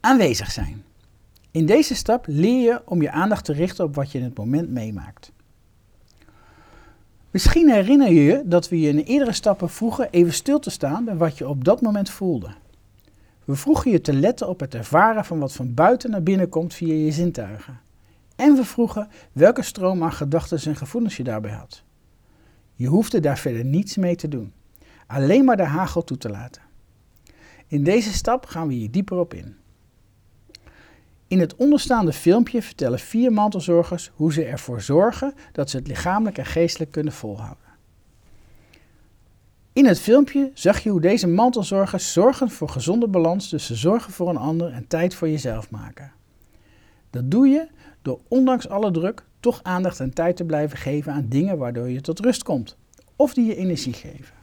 Aanwezig zijn. In deze stap leer je om je aandacht te richten op wat je in het moment meemaakt. Misschien herinner je je dat we je in eerdere stappen vroegen even stil te staan bij wat je op dat moment voelde. We vroegen je te letten op het ervaren van wat van buiten naar binnen komt via je zintuigen. En we vroegen welke stroom aan gedachten en gevoelens je daarbij had. Je hoefde daar verder niets mee te doen, alleen maar de hagel toe te laten. In deze stap gaan we hier dieper op in. In het onderstaande filmpje vertellen vier mantelzorgers hoe ze ervoor zorgen dat ze het lichamelijk en geestelijk kunnen volhouden. In het filmpje zag je hoe deze mantelzorgers zorgen voor gezonde balans tussen zorgen voor een ander en tijd voor jezelf maken. Dat doe je door ondanks alle druk toch aandacht en tijd te blijven geven aan dingen waardoor je tot rust komt of die je energie geven.